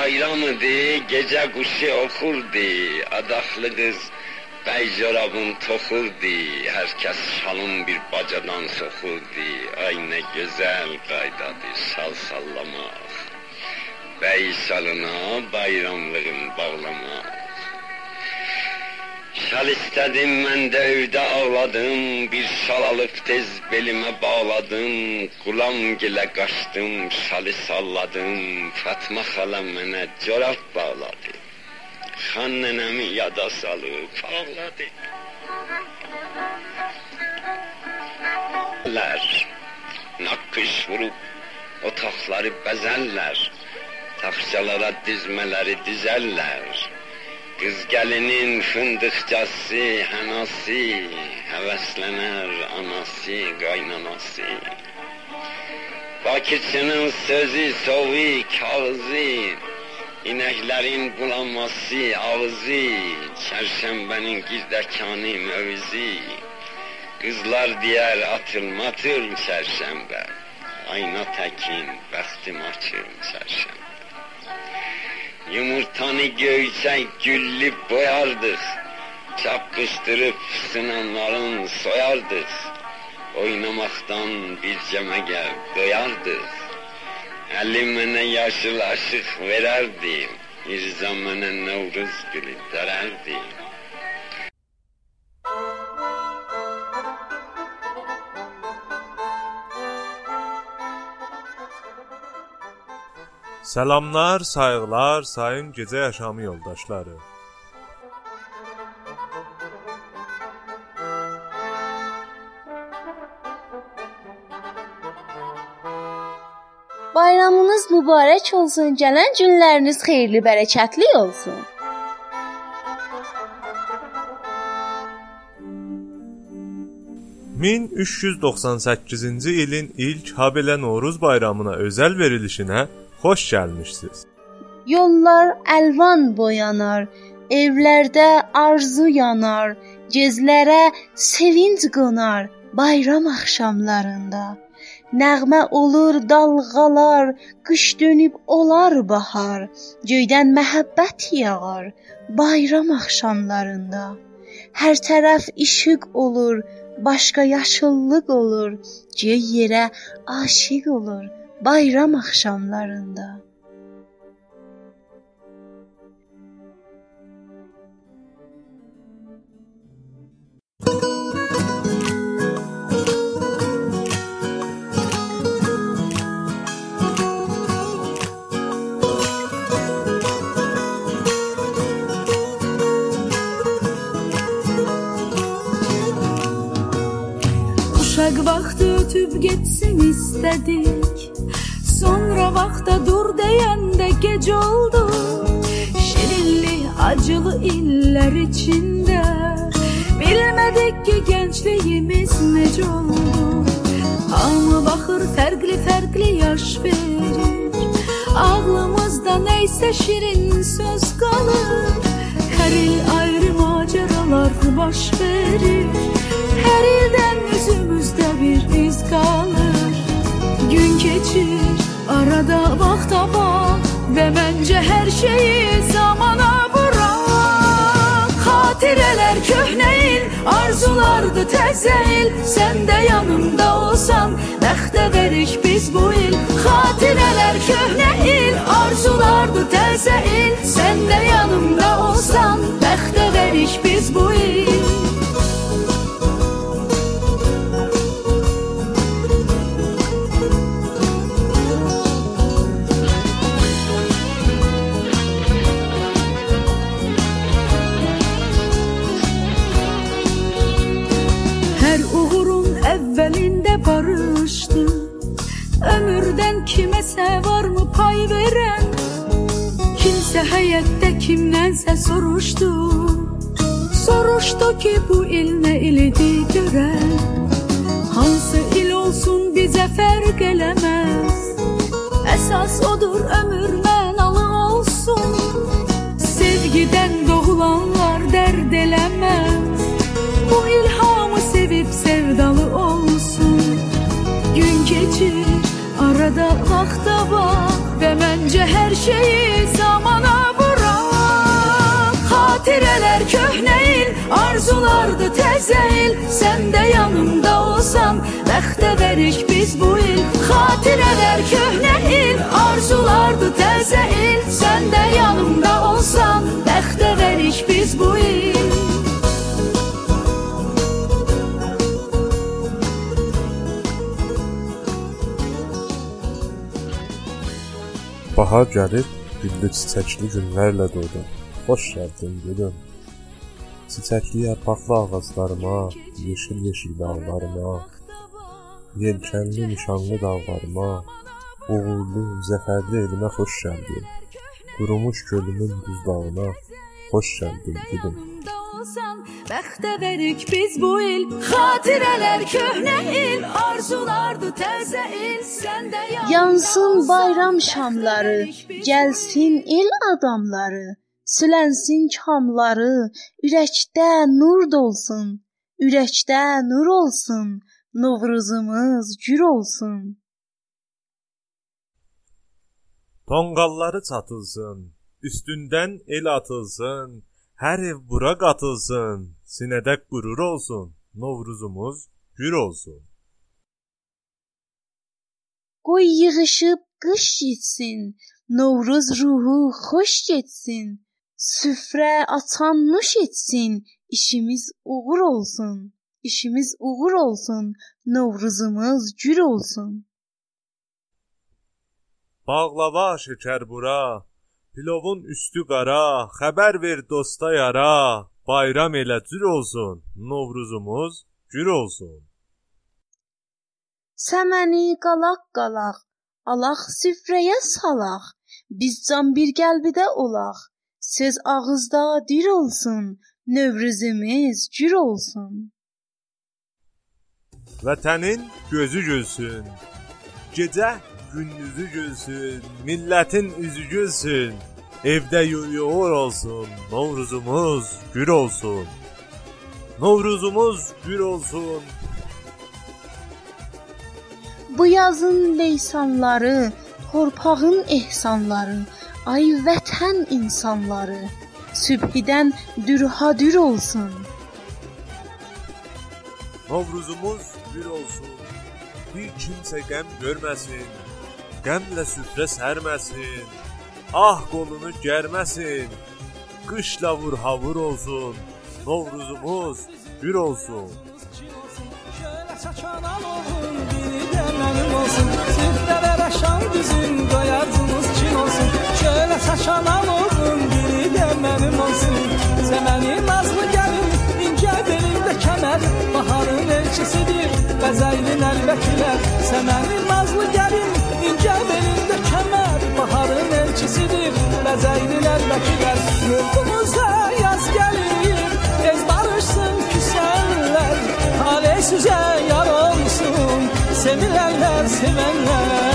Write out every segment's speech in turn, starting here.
ayranıdı, gece kuşu okurdu, adaklı kız bey çorabın tokurdu, herkes şalın bir bacadan sokurdu, ay ne güzel kaydadı sal sallamak. Bey salına bayramların bağlamak. Sal istedim ben de evde ağladım, bir salalık tez belime bağladım, kulam gile kaçtım, şali salladım, Fatma halam bana çorap bağladı. Han nenemi yada salıp ağladı. Ler, nakış vurup otakları bezerler, takçalara dizmeleri dizerler, Qız gəlinin fındıqcası, hənası, həvəslənər anası, qaynanası. Bakirçinin sözü, sovi, kağızı, İnəklərin bulanması ağzı, çərşənbənin gizdəkanı mövzi. Qızlar deyər atılmatır çərşənbə. Ayna təkin, bəxtim açır çərşənbə. Yumurtanı göğsen güllü boyardık. Çapkıştırıp sınanların soyardık. Oynamaktan bir cemege doyardık. Elimine yaşıl aşık vererdi. Bir zamana Nevruz gülü dererdi. Salamlar, sayğılar, sayın gecə yaşamı yoldaşları. Bayramınız mübarək olsun. Gələn günləriniz xeyirli, bərəkətli olsun. ...1398-ci ilin ilk Habelə Novruz bayramına özəl verilişinə xoş gəlmisiniz. Yollar əlvan boyanar, evlərdə arzu yanar, gözlərə sevinc qonar bayram axşamlarında. Nəğmə olur dalğalar, qış dönüb olar bahar, göydən məhəbbət yağar bayram axşamlarında. Hər tərəf işıq olur, başqa yaşıllıq olur, göy yerə aşiq olur bayram axşamlarında. İllər içində Bilmədik ki, gəncliyimiz necə oldu. Hamı baxır fərqli-fərqli yaş verir. Ağlımızda nəysə şirin söz qalır Hər il ayrı macəralar baş verir. Hər ildən üzümüzdə bir iz qalır Gün keçir, arada vaxta bax Və məncə hər şeyi zamana bırax Xatirələr köhnə il, arzulardı təzə il. Sən də yanımda olsan, bəxtə verik biz bu il. Xatirələr köhnə il, arzulardı təzə il. Sən də yanımda olsan, bəxtə verik biz bu il Kimsə həyətdə kimdənsə soruşdu Soruşdu ki bu il nə ilidi görən Hansı il olsun bizə fərq eləməz Əsas odur ömür mənalı olsun. Sevgidən doğulanlar dərd eləməz Bu il hamı sevib sevdalı olsun. Gün keçir arada vaxta bax Ve bence her şeyi zamana bırak Hatireler köhneyil, arzulardı tezeyil Sen de yanımda olsan bəxtə verik biz bu il. Hatireler köhneyil, arzulardı tezeyil Sen de yanımda olsan bəxtə verik biz bu il. Bahar gəlir, güllü çiçəkli günlərlə doğdu. Xoş gəldin gülüm. Çiçəkli yarpaqlı ağaclarıma, yeşil-yeşil bağlarıma, yelkənli nişanlı dağlarıma, uğurlu, zəfərli elimə xoş gəldin. Qurumuş gölümün duzdağına xoş gəldin gülüm. Olsan Bəxtə verik biz bu il. Xatirələr köhnə il. Arzulardı təzə il. Sən də Yansın bayram şamları, gəlsin il. Adamları, sülənsin kamları, ürəkdə nur dolsun, ürəkdə nur olsun, Novruzumuz gür olsun. Tonqalları çatılsın, üstündən el atılsın, hər ev bura qatılsın, sinədə qürur olsun, Novruzumuz gür olsun. Qoy yığışıb qış getsin, Novruz ruhu xoş getsin. Süfrə açan nuş etsin, işimiz uğur olsun. İşimiz uğur olsun, Novruzumuz gür olsun. Bağlava şəkər bura, pilovun üstü qara, xəbər ver dosta yara, bayram elə cür olsun, Novruzumuz gür olsun. Səməni qalaq qalaq, alaq süfrəyə salaq. Biz can bir qəlbidə olaq. Söz ağızda dir olsun, Növruzumuz gür olsun. Vətənin gözü gülsün. Gecə gündüzü gülsün, millətin üzü gülsün. Evdə yoyuğur olsun, Novruzumuz gür olsun. Novruzumuz gür olsun. Bu yazın leysanları, torpağın ehsanları, ay vətən insanları, sübhidən dürhadür olsun. Novruzumuz bir olsun. Bir kimsə qəm görməsin. Qəmlə süfrə sərməsin. Ah qolunu gərməsin. Qışla vur havur olsun. Novruzumuz bir olsun. Şöyle çaçan alovun biri de benim olsun Süfrelere şam düzün doyardınız çin olsun Şöyle çaçan alovun biri de benim olsun Semeni nazlı gelin ince belinde kemer Baharın elçisidir bezeylin elbekiler Semeni nazlı gelin ince belinde kemer Baharın elçisidir bezeylin elbekiler Yurdumuza yaz gelir tez barışsın küsenler. Talihsize yar olsun Sevilenler sevenler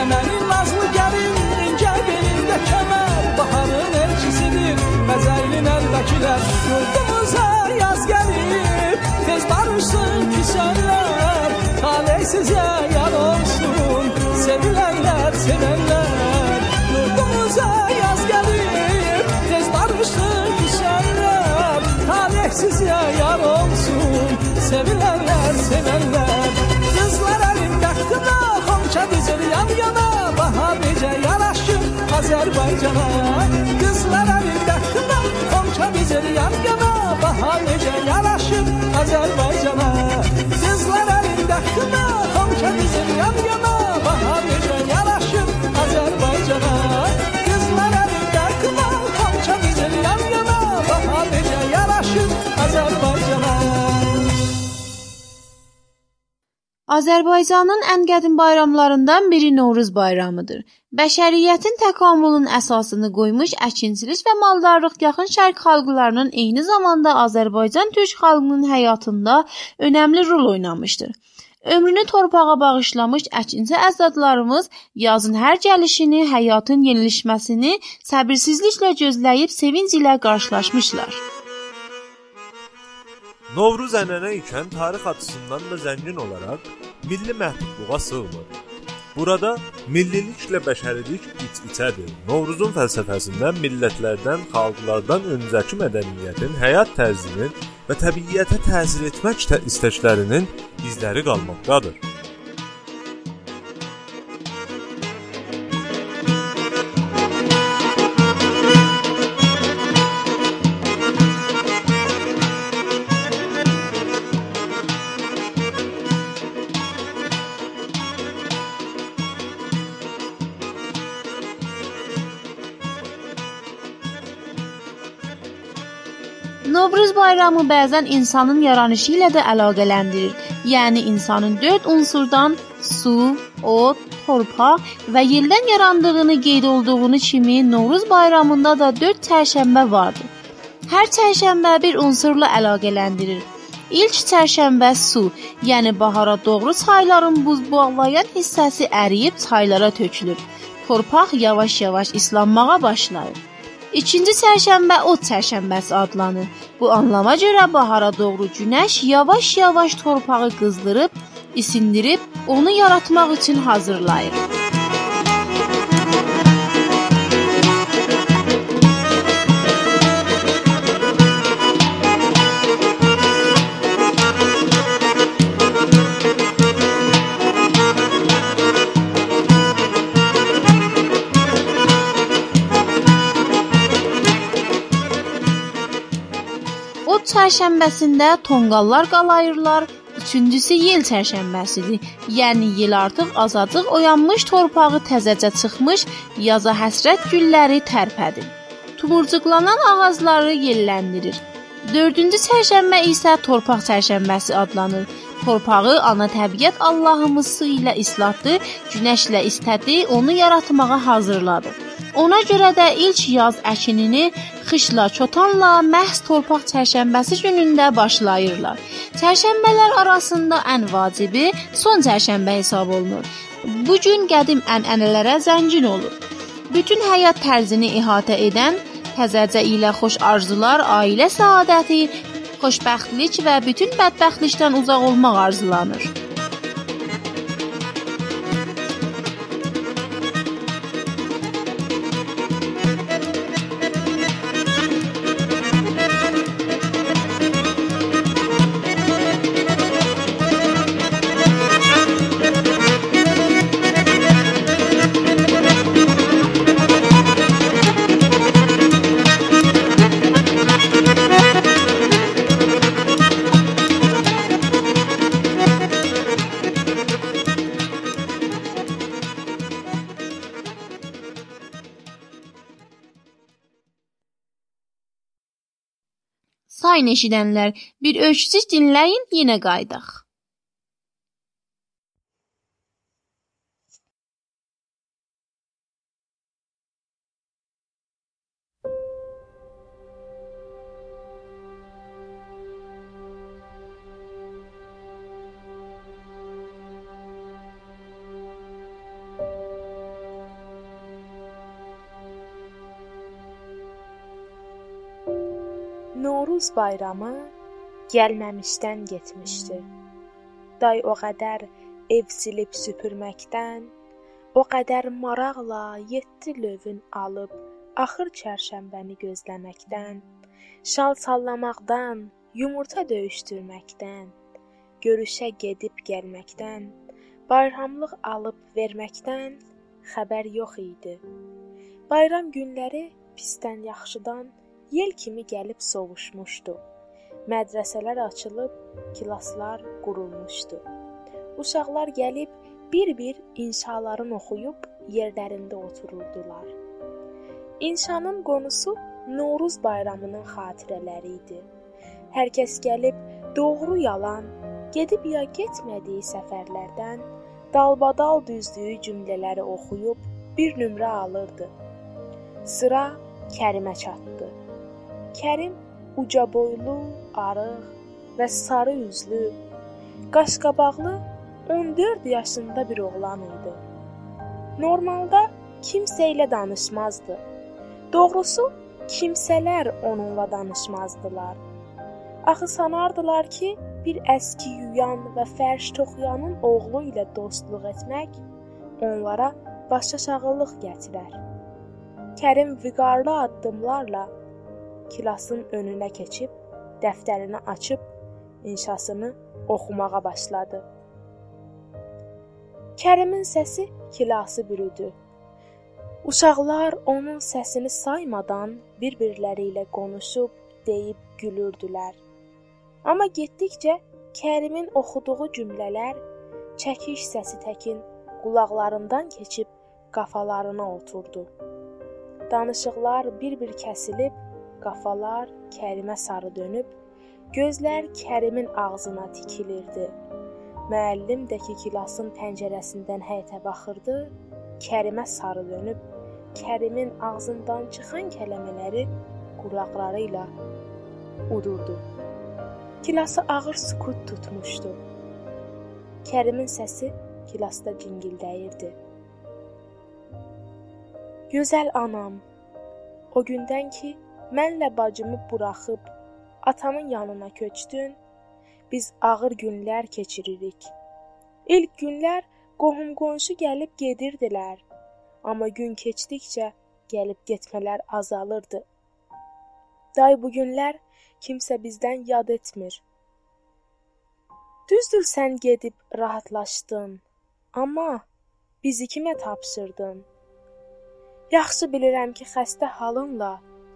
sana Azərbaycana Qızlar əlin bəxtına xonça dizir yan yana Baha necə yaraşır Azərbaycana Qızlar əlin bəxtına xonça dizir yan yana Azərbaycanın ən qədim bayramlarından biri Novruz bayramıdır. Bəşəriyyətin təkamülünün əsasını qoymuş əkinçilik və maldarlıq yaxın şərq xalqlarının eyni zamanda Azərbaycan türk xalqının həyatında önəmli rol oynamışdır. Ömrünü torpağa bağışlamış əkinçi əzdadlarımız yazın hər gəlişini, həyatın yenilişməsini səbirsizliklə gözləyib sevinc ilə qarşılaşmışlar. Novruz ənənə ikən tarix açısından da zəngin olaraq milli məhdudluğa sığmır. Burada milliliklə bəşərilik iç-içədir. Novruzun fəlsəfəsində millətlərdən, xalqlardan öncəki mədəniyyətin, həyat tərzinin və təbiiyyətə təsir etmək istəklərinin izləri qalmaqdadır. Bayramı bəzən insanın yaranışı ilə də əlaqələndirir. Yəni insanın 4 unsurdan su, od, torpaq və yeldən yarandığını qeyd olduğunu kimi Novruz bayramında da 4 çərşənbə vardır. Hər çərşənbə bir unsurla əlaqələndirir. İlk çərşənbə su, yəni bahara doğru çayların buz bağlayan hissəsi əriyib çaylara tökülür. Torpaq yavaş-yavaş islanmağa başlayır. İkinci çərşənbə ot çərşənbəsi adlanır. Bu anlama görə bahara doğru günəş yavaş-yavaş torpağı qızdırıb, isindirib, onu yaratmaq üçün hazırlayır. Çərşənbəsində tonqallar qalayırlar. Üçüncüsü yel çərşənbəsidir. Yəni yel artıq azacıq oyanmış, torpağı təzəcə çıxmış, yaza həsrət gülləri tərpədir. Tumurcuqlanan ağacları yelləndirir. Dördüncü çərşənbə isə torpaq çərşənbəsi adlanır. Torpağı ana təbiət Allahımız su ilə islatdı, günəşlə istədi, onu yaratmağa hazırladı. Ona görə də ilk yaz əkinini xışla, çotanla məhz torpaq çərşənbəsi günündə başlayırlar. Çərşənbələr arasında ən vacibi son çərşənbə hesab olunur. Bu gün qədim ənənələrə zəngin olur. Bütün həyat tərzini əhatə edən təzəcə ilə xoş arzular, ailə səadəti, xoşbəxtlik və bütün bədbəxtlikdən uzaq olmaq arzulanır. Sayın eşidənlər, bir ölçüsüz dinləyin, yenə qayıdaq. Novruz bayramı gəlməmişdən getmişdi. Day o qədər ev silib süpürməkdən, o qədər maraqla 7 lövün alıb axır çərşənbəni gözləməkdən, şal sallamaqdan, yumurta döyüşdürməkdən, görüşə gedib gəlməkdən, bayramlıq alıb verməkdən xəbər yox idi. Bayram günləri pisdən yaxşıdan yel kimi gəlib sovuşmuşdu. Mədrəsələr açılıb, klasslar qurulmuşdu. Uşaqlar gəlib bir-bir inşaların oxuyub yerlərində otururdular. İnşanın qonusu Novruz bayramının xatirələri idi. Hər kəs gəlib doğru yalan, gedib ya getmədiyi səfərlərdən dalbadal düzdüyü cümlələri oxuyub bir nömrə alırdı. Sıra Kərimə çatdı. Kərim uca boylu, arıq və sarı üzlü, qaşqabaqlı 14 yaşında bir oğlan idi. Normalda kimsə ilə danışmazdı. Doğrusu, kimsələr onunla danışmazdılar. Axı sanardılar ki, bir əski yuyan və fərş toxuyanın oğlu ilə dostluq etmək onlara başaşağılıq gətirər. Kərim vüqarlı addımlarla klasın önünə keçib, dəftərini açıb inşasını oxumağa başladı. Kərimin səsi klası bürüdü. Uşaqlar onun səsini saymadan bir-birləri ilə konuşub, deyib gülürdülər. Amma getdikcə Kərimin oxuduğu cümlələr çəkiş səsi təkin qulaqlarından keçib qafalarına oturdu. Danışıqlar bir-bir kəsilib, qafalar Kərimə sarı dönüb, gözlər Kərimin ağzına tikilirdi. Müəllim də ki klasın pəncərəsindən həyətə baxırdı, Kərimə sarı dönüb, Kərimin ağzından çıxan kəlmələri qulaqları ilə udurdu. Kilası ağır sükut tutmuşdu. Kərimin səsi kilasda cingildəyirdi. Gözəl anam, o gündən ki mənlə bacımı buraxıb atamın yanına köçdün, biz ağır günlər keçiririk. İlk günlər qohum-qonşu gəlib gedirdilər, amma gün keçdikcə gəlib getmələr azalırdı. Day bu günlər kimsə bizdən yad etmir. Düzdür sən gedib rahatlaşdın, amma bizi kimə tapşırdın? Yaxşı bilirəm ki, xəstə halınla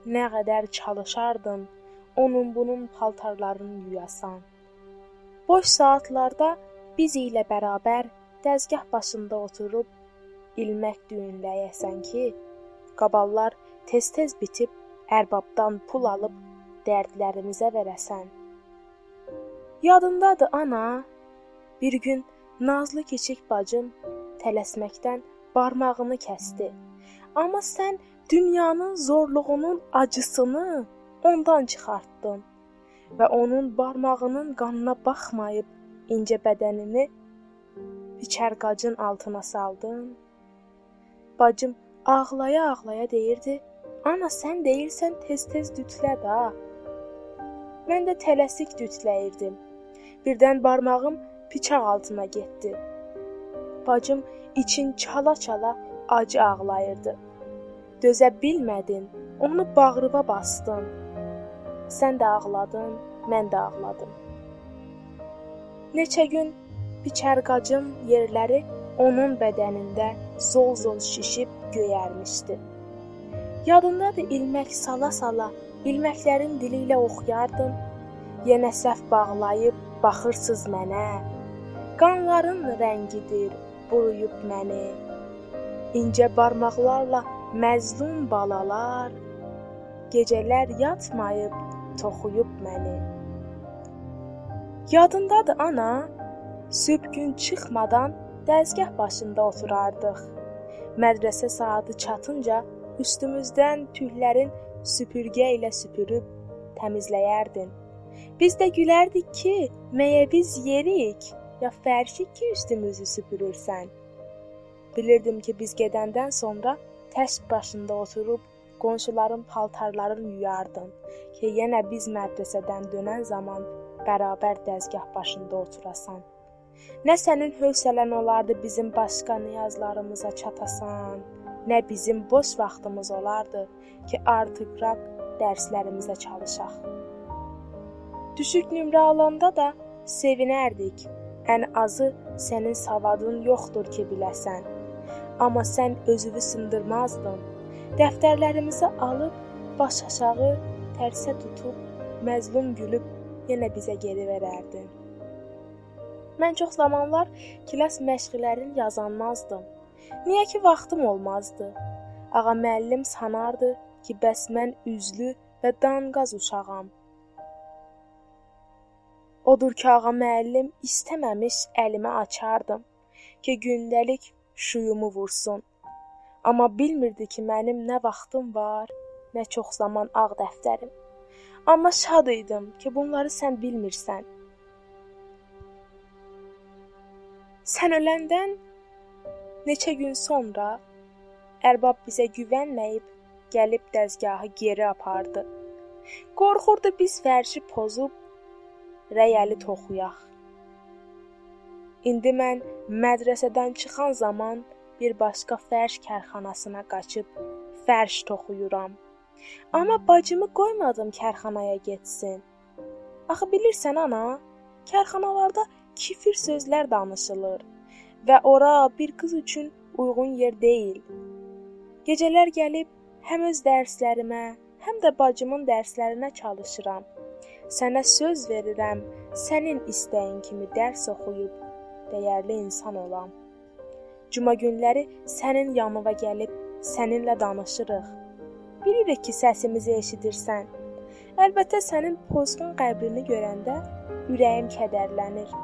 nə qədər çalışardın, onun bunun paltarlarını yuyasan. Boş saatlarda biz ilə bərabər dəzgah başında oturub ilmək düyünləyəsən ki, qaballar tez-tez bitib ərbabdan pul alıb dərdlərimizə verəsən. Yadındadır ana? Bir gün nazlı kiçik bacım tələsməkdən barmağını kəsdi. Amma sən dünyanın zorluğunun acısını ondan çıxartdın və onun barmağının qanına baxmayıb incə bədənini biçər qacın altına saldın. Bacım ağlaya-ağlaya deyirdi: "Ana, sən deyirsən tez-tez dütlə də." Mən də tələsik dütləyirdim. Birdən barmağım bıçaq altına getdi. Bacım için çala-çala acı ağlayırdı. Dözə bilmədin, onu bağrıma bastın. Sən də ağladın, mən də ağladım. Neçə gün biçərqacım yerləri onun bədənində zol-zol şişib göyərmişdi. Yadındadır ilmək sala-sala ilməklərin dili ilə oxuyardım. Yenə səhv bağlayıb baxırsız mənə. Qanların rəngidir buruyub məni. İncə barmaqlarla məzlum balalar gecələr yatmayıb toxuyub məni. Yadındadır ana? Sübh gün çıxmadan dəzgah başında oturardıq. Mədrəsə saatı çatınca üstümüzdən tühlərin süpürgə ilə süpürüb təmizləyərdin. Biz də gülərdik ki, məyə biz yerik, ya fərşi ki üstümüzü süpürürsən. Bilirdim ki, biz gedəndən sonra təst başında oturub qonşuların paltarlarını yuyardın ki yenə biz mədrəsədən dönən zaman bərabər dəzgah başında oturasan. Nə sənin hövsələn olardı bizim başqa niyazlarımıza çatasan, nə bizim boş vaxtımız olardı ki, artıqraq dərslərimizə çalışaq. Düşük nömrə alanda da sevinərdik. Ən azı sənin savadın yoxdur ki, biləsən. Amma sən özünü sındırmazdın. Dəftərlərimizi alıb baş aşağı tərsə tutub məzlum gülüb yenə bizə geri verərdin. Mən çox zamanlar kilas məşqlərini yazanmazdım. Niyə ki vaxtım olmazdı. Ağa müəllim sanardı ki, bəs mən üzlü və danqaz uşağam. Odur ki, ağa müəllim istəməmiş əlimi açardım ki, gündəlik şuyumu vursun. Amma bilmirdi ki, mənim nə vaxtım var, nə çox zaman ağ dəftərim. Amma şad idim ki, bunları sən bilmirsən. Sən öləndən neçə gün sonra ərbab bizə güvənməyib gəlib dəzgahı geri apardı. Qorxurdu biz fərşi pozub rəyəli toxuyaq. İndi mən mədrəsədən çıxan zaman bir başqa fərş kərxanasına qaçıb fərş toxuyuram. Amma bacımı qoymadım kərxanaya getsin. Axı bilirsən ana, kərxanalarda kifir sözlər danışılır və ora bir qız üçün uyğun yer deyil. Gecələr gəlib həm öz dərslərimə, həm də bacımın dərslərinə çalışıram. Sənə söz verirəm, sənin istəyin kimi dərs oxuyub dəyərli insan olam. Cuma günləri sənin yanına gəlib səninlə danışırıq. Bilirik ki, səsimizi eşidirsən. Əlbəttə sənin pozğun qəbrini görəndə ürəyim kədərlənir.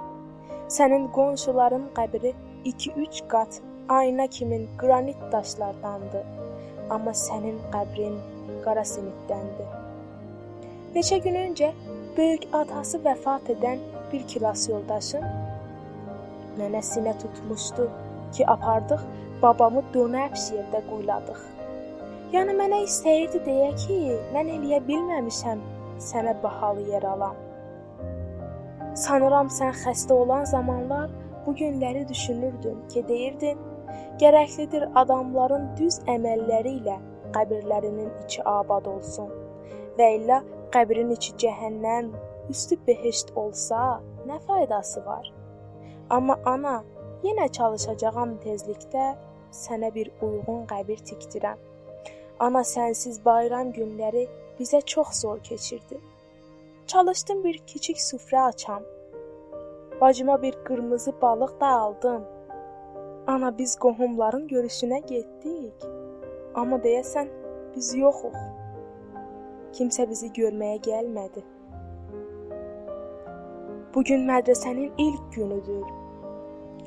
Sənin qonşuların qəbri 2-3 qat ayna kimi qranit daşlardandır. Amma sənin qəbrin qara simitdəndir. Neçə gün öncə böyük atası vəfat edən bir kilas yoldaşım mənə sinə tutmuşdu ki, apardıq babamı dönəbs yerdə quyladıq. Yəni mənə istəyirdi deyə ki, mən eləyə bilməmişəm sənə bahalı yer alam. Sanıram sən xəstə olan zamanlar bu günləri düşünürdün ki, deyirdin, gərəklidir adamların düz əməlləri ilə qəbirlərinin içi abad olsun və illə qəbrin içi cəhənnəm, üstü behişt olsa, nə faydası var? Amma ana, yenə çalışacağam tezlikdə sənə bir uyğun qəbir tikdirəm. Ana sənsiz bayram günləri bizə çox zor keçirdi. Çalışdım bir kiçik süfrə açam. Bacıma bir qırmızı balıq da aldım. Ana biz qohumların görüşünə getdik. Amma deyəsən biz yoxuq. Kimsə bizi görməyə gəlmədi. Bu gün mədrəsənin ilk günüdür.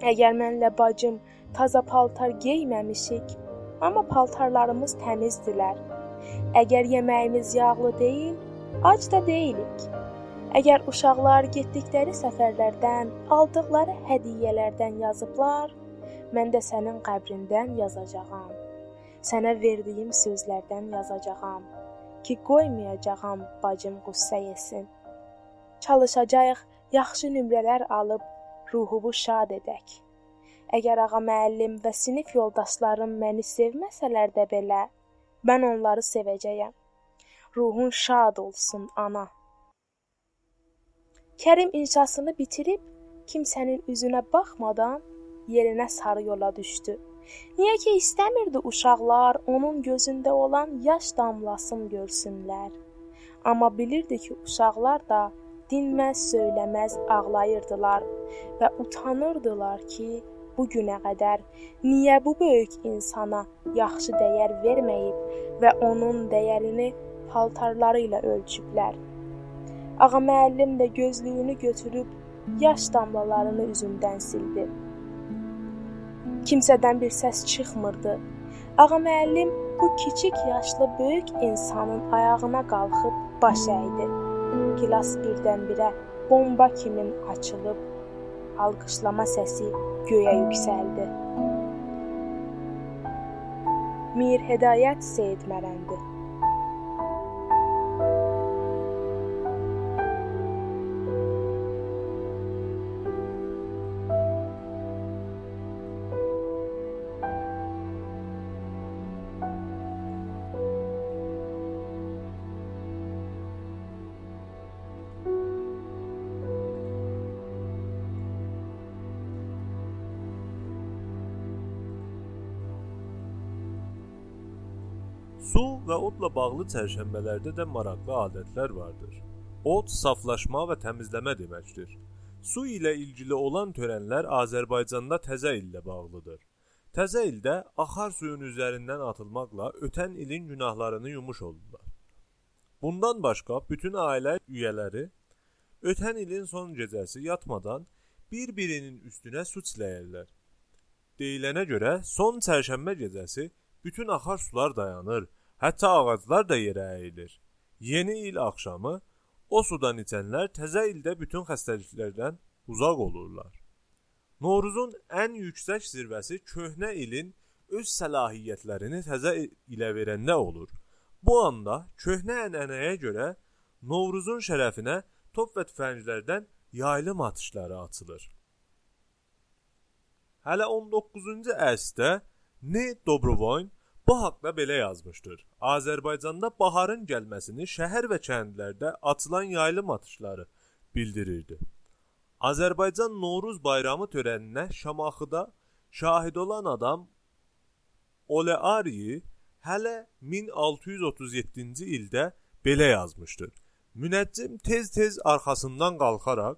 Əgər mənlə bacım taza paltar geyməmişik, amma paltarlarımız təmizdilər. Əgər yeməyimiz yağlı deyil, ac da deyilik. Əgər uşaqlar getdikləri səfərlərdən, aldıqları hədiyyələrdən yazıblar, mən də sənin qəbrindən yazacağam. Sənə verdiyim sözlərdən yazacağam ki, qoymayacağam bacım qüssə yesin. Çalışacağıq yaxşı nömrələr alıb ruhumu şad edək. Əgər ağa müəllim və sinif yoldaşlarım məni sevməsələr də belə, mən onları sevəcəyəm. Ruhun şad olsun, ana. Kərim inşasını bitirib kimsənin üzünə baxmadan yerinə sarı yola düşdü. Niyə ki istəmirdi uşaqlar onun gözündə olan yaş damlasını görsünlər. Amma bilirdi ki, uşaqlar da dinməz, söyləməz ağlayırdılar və utanırdılar ki, bu günə qədər niyə bu böyük insana yaxşı dəyər verməyib və onun dəyərini paltarları ilə ölçüblər. Ağa müəllim də gözlüyünü götürüb yaş damlalarını üzündən sildi. Kimsədən bir səs çıxmırdı. Ağa müəllim bu kiçik yaşlı böyük insanın ayağına qalxıb baş əydi. Gilas birdən-birə bomba kimi açılıb alqışlama səsi göyə yüksəldi. Mir Hədayət Seyid Su və odla bağlı çərşənbələrdə də maraqlı adətlər vardır. Od saflaşma və təmizləmə deməkdir. Su ilə ilgili olan törənlər Azərbaycanda təzə illə bağlıdır. Təzə ildə axar suyun üzərindən atılmaqla ötən ilin günahlarını yumuş olurlar. Bundan başqa bütün ailə üyələri ötən ilin son gecəsi yatmadan bir-birinin üstünə su çiləyirlər. Deyilənə görə son çərşənbə gecəsi bütün axar sular dayanır, hətta ağaclar da yerə əyilir. Yeni il axşamı o sudan içənlər təzə ildə bütün xəstəliklərdən uzaq olurlar. Novruzun ən yüksək zirvəsi köhnə ilin öz səlahiyyətlərini təzə ilə verəndə olur. Bu anda köhnə ənənəyə görə Novruzun şərəfinə top və tüfənglərdən yaylım atışları açılır. Hələ 19-cu əsrdə Ne Dobrovoyn bu haqqda belə yazmışdır. Azərbaycanda baharın gəlməsini şəhər və kəndlərdə açılan yaylım atışları bildirirdi. Azərbaycan Novruz bayramı törəninə Şamaxıda şahid olan adam Oleari hələ 1637-ci ildə belə yazmışdır. Münəccim tez-tez arxasından qalxaraq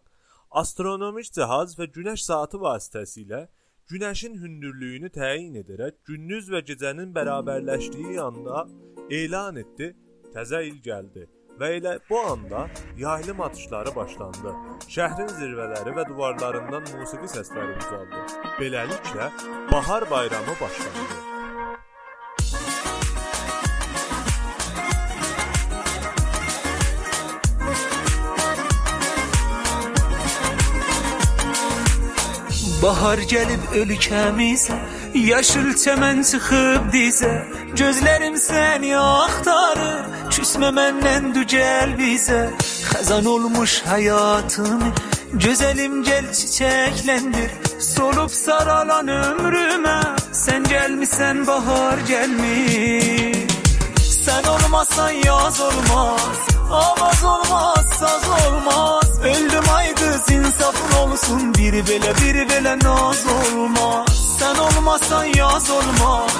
astronomik cihaz və günəş saatı vasitəsilə günəşin hündürlüyünü təyin edərək gündüz və gecənin bərabərləşdiyi anda elan etdi: "Təzə il gəldi." Və elə bu anda yaylım atışları başlandı. Şəhrin zirvələri və divarlarından musiqi səsləri ucaldı. Beləliklə bahar bayramı başlandı. Bahar gəlib ölkəmizə, yaşıl çəmən çıxıb dizə. Gözlərim səni axtarır, küsmə məndən dücəl bizə. Xəzan olmuş həyatımı, gözəlim gəl çiçəkləndir. Solub saralan ömrümə, sən gəlmisən bahar gəlmir. Sən olmasan yaz olmaz, avaz olmaz, saz olmaz. Öldüm ay kız insafın olsun biri belə biri belə naz olmaz. Sen olmasan yaz olmaz.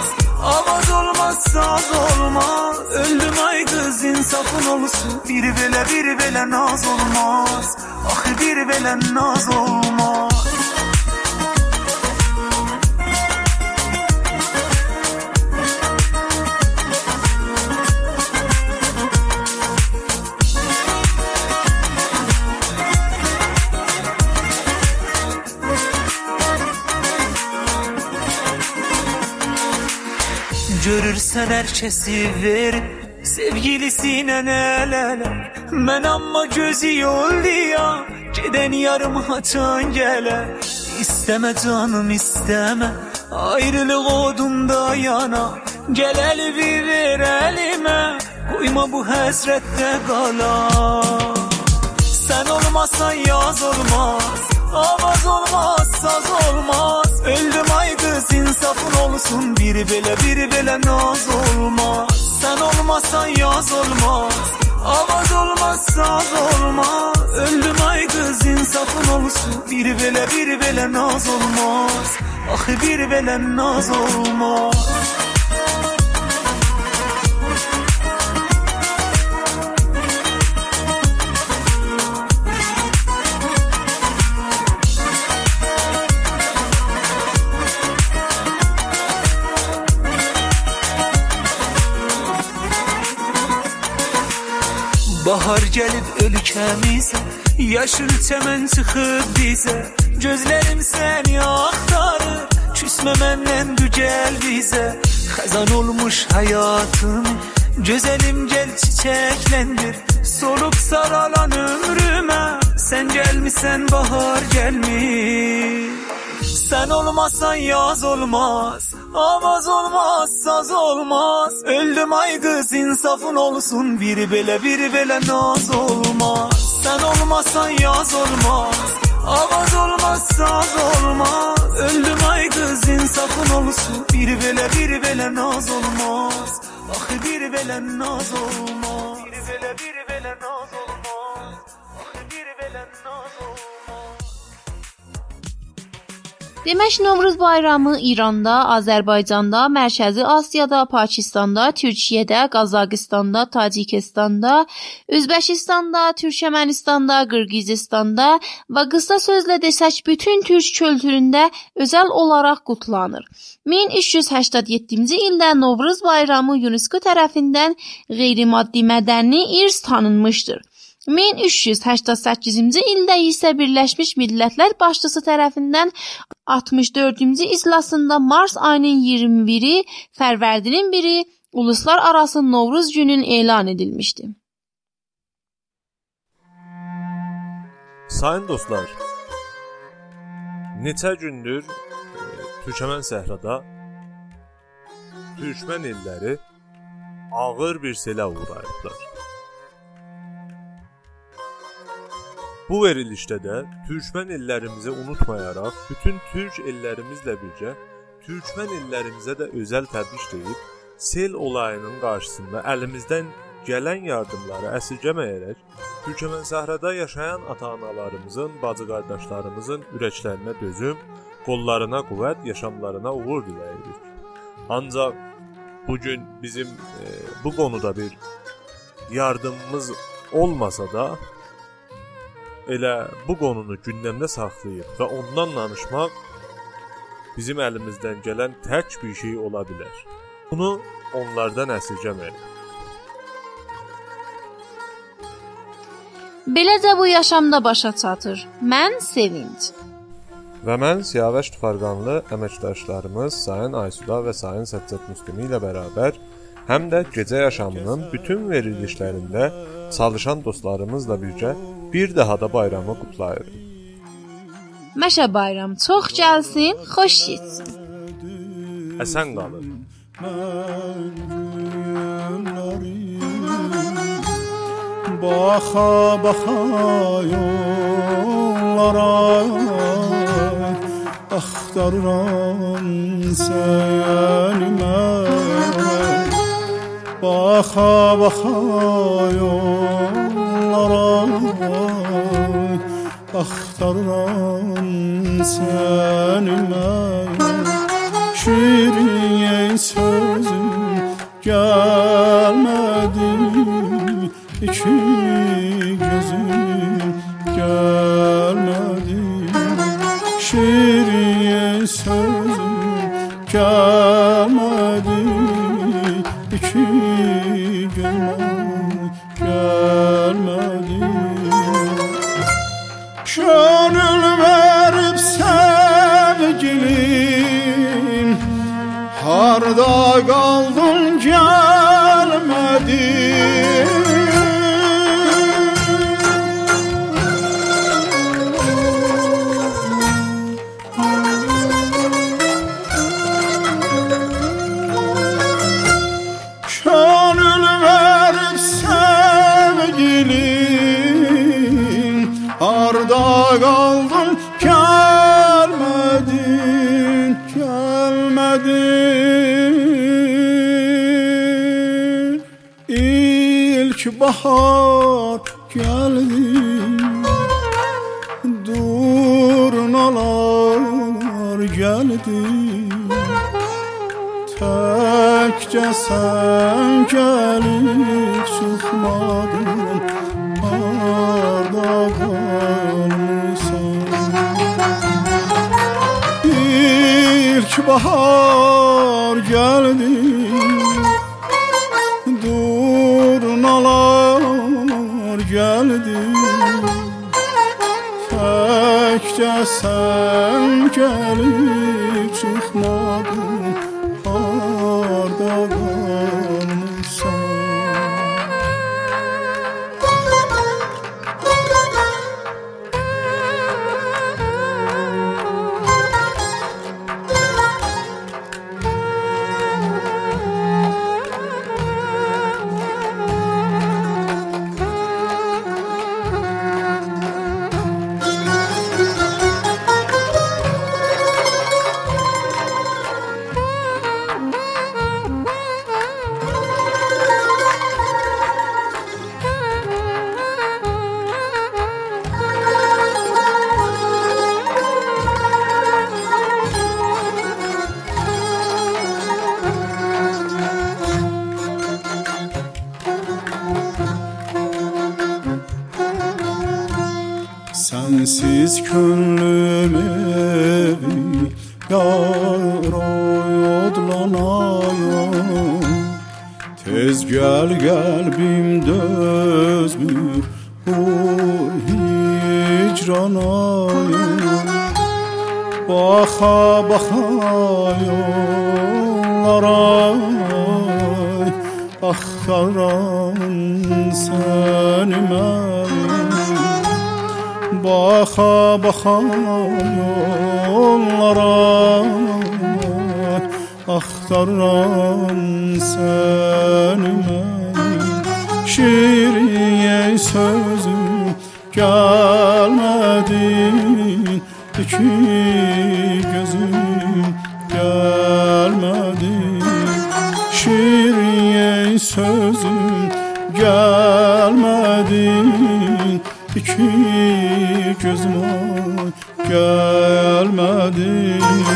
Avaz olmaz saz olmaz. Öldüm ay kız insafın olsun biri belə biri belə naz olmaz. Axı biri belə naz olmaz. Görürsen herkesi ver Sevgilisine el ele. Ben amma gözü yol ya Geden yarım haçan gele. İsteme canım isteme Ayrılık odunda yana. Gel el bir elime Koyma bu hasrette kala Sen olmasan yaz olmaz Avaz olmaz saz olmaz Öldüm ay kız insafın olsun. Biri belə biri belə naz olmaz. Sen olmasan yaz olmaz. Avaz olmaz saz olmaz. Öldüm ay kız insafın olsun. Biri belə biri belə naz olmaz. Axı biri belə naz olmaz Bahar gəlib ölkəmizə Yaşıl çəmən çıxıb bizə Gözlərim səni axtarır Küsmə məndən dügəl bizə Xəzan olmuş həyatım Gözəlim gəl çiçəkləndir Solub saralan ömrümə Sən gəlmisən bahar gəlmir Sen olmasan yaz olmaz Avaz olmaz saz olmaz. Öldüm ay kız insafın olsun. Biri belə biri belə naz olmaz. Sen olmasan yaz olmaz. Avaz olmaz saz olmaz. Öldüm ay kız insafın olsun. Biri belə biri belə naz olmaz. Axı biri belə naz olmaz. Biri belə biri belə naz olmaz Demək Novruz bayramı İranda, Azərbaycanda, Mərkəzi Asiyada, Pakistanda, Türkiyədə, Qazaxıstanda, Tacikistanda, Özbəkistanda, Türkmənistanda, Qırğızistanda və qısa sözlə desək bütün türk kültüründə özəl olaraq qutlanır. 1387-ci ildə Novruz bayramı UNESCO tərəfindən qeyri-maddi mədəni irs tanınmışdır. 1388-ci ildə isə Birləşmiş Millətlər başçısı tərəfindən 64-cü iclasında mars ayının 21-i Fərvərdinin 1-i uluslararası Novruz günün elan edilmişdi. Sayın dostlar, neçə gündür e, Türkmən səhrada Türkmən elləri ağır bir selə uğrayıblar. Bu verilişdə də Türkmən ellərimizi unutmayaraq bütün türk ellərimizlə birgə Türkmən ellərimizə də özəl təbrik deyib sel olayının qarşısında əlimizdən gələn yardımları əsirgəməyərək Türkmən səhrada yaşayan ata-analarımızın, bacı-qardaşlarımızın ürəklərinə dözüm, qollarına qüvvət, yaşamlarına uğur diləyirik. Ancaq bu gün bizim e, bu konuda bir yardımımız olmasa da elə bu qonunu gündəmdə saxlayıb və ondan danışmaq bizim əlimizdən gələn tək bir şey ola bilər. Bunu onlardan əsirgəməyin. Beləcə bu yaşamda başa çatır. Mən Sevinc. Və mən Siyavəş Tufarqanlı əməkdaşlarımız Sayın Aysuda və Sayın Səccət Müslimi ilə bərabər həm də gecə yaşamının bütün verilişlərində çalışan dostlarımızla birgə bir daha da bayramı qutlayırıq. Məşə bayram çox gəlsin, xoş getsin. Əsən qalın. Baxa baxa yollara axtarıram səni mən Baxa baxa yollara axtarıram səni mən Şirin sözüm gəlmədi iki gözüm gəlmədi Şirin sözüm gəlmədi Yollarda kaldın gelmedin kaldı bahar geldi Durnalar geldi. Təkcə sən gəlib çıxmadın Harda qalmısan İlk bahar gəldi sun akan yollara aktar Kadir.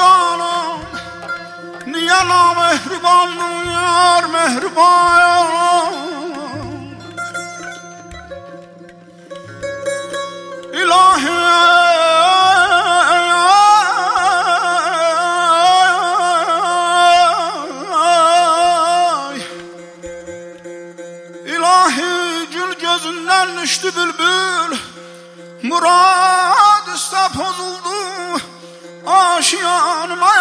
جانم نیا نامهربان یار مهربان. on my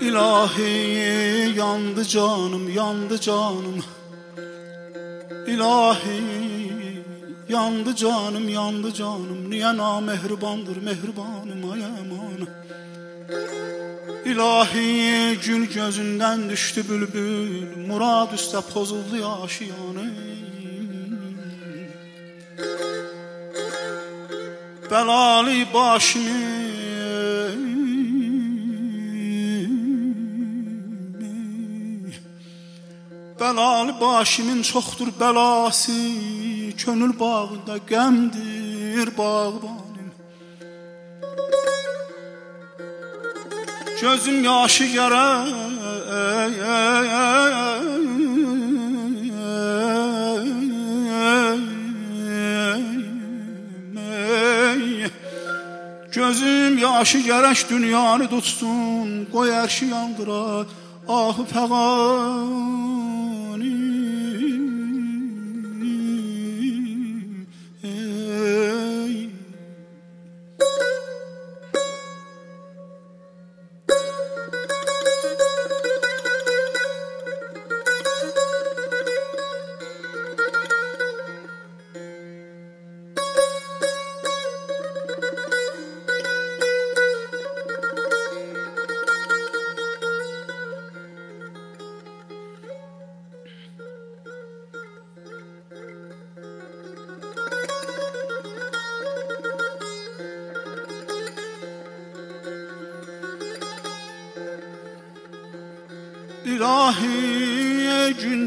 İlahi yandı canım yandı canım. İlahi yandı canım yandı canım. Niye namehribandır mehribanım ay aman. İlahi gül gözünden düştü bülbül Murad üste pozuldu yaşiyanı Belali başımı Belalı başımın çoxdur bəlası Könül bağında qəmdir bağbanım. Gözüm yaşı gərək Gözüm yaşı gərək dünyanı tutsun Qoy ərşi yandırar ahı connu.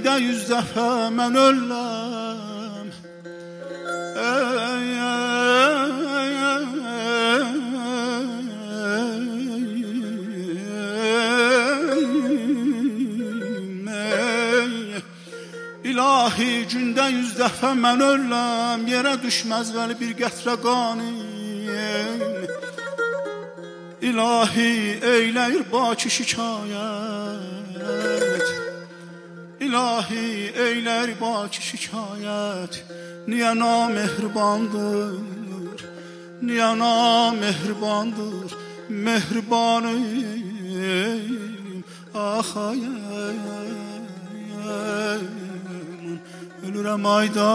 Gündə yüz dəfə mən öləm Ey, ey, ey, İlahi gündə yüz dəfə mən öləm Yerə düşməz vəli bir qətrə qanim İlahi eyləyir baki şikayət Eylər baki şikayət Niyə namehribandır? Niyə namehribandır? Mehribanım Ah ay ay ay. Ölürəm ayda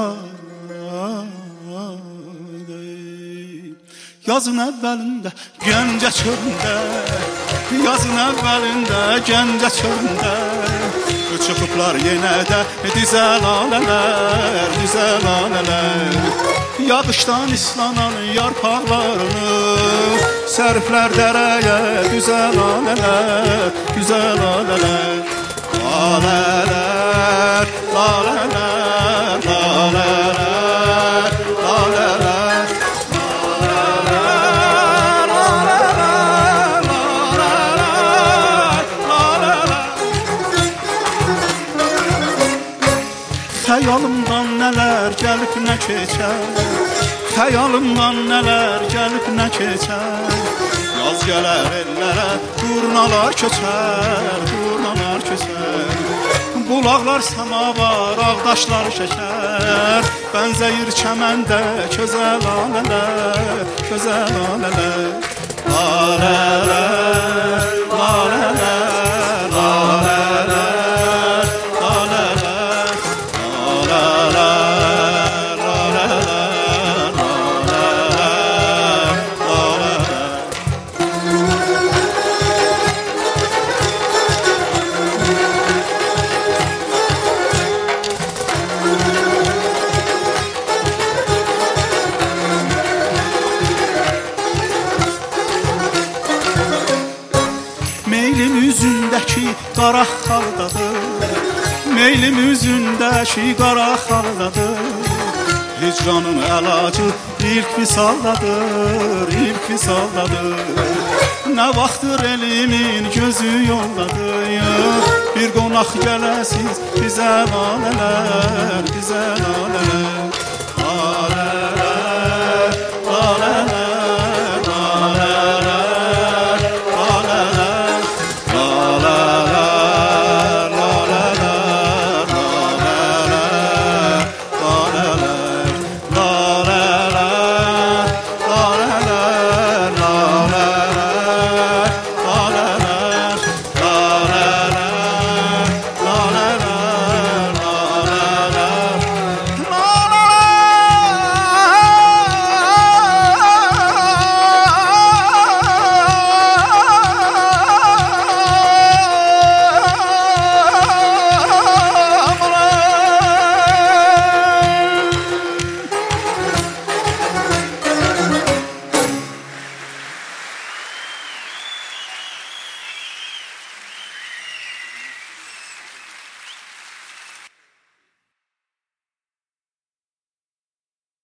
Yazın əvvəlində gəncə çölündə Yazın əvvəlində gəncə çölündə Çıxıblar yenə də dizə lalələr, dizə lalələr Yağışdan islanan yarpaqlarını Sərflər dərəyə düzə lalələr, düzə lalələr Lalələr, lalələr, Xəyalımdan nələr gəlib nə keçər Yaz gələr ellərə durnalar köçər Durnalar köçər Bulaqlar samavar, ağdaşlar şəkər Bənzəyir çəməndə közə lalələr Közə lalələr Lalələr, lalələr, lalələr, Meylim üzündəki qara xaldadır Meylim üzündəki qara xaldadır Hicranın əlacı ilk misaldadır, ilk misaldadır Nə vaxtdır elimin gözü yolladır. Bir qonaq gələsiz bizə lalələr, bizə lalələr Lalələr, lalələr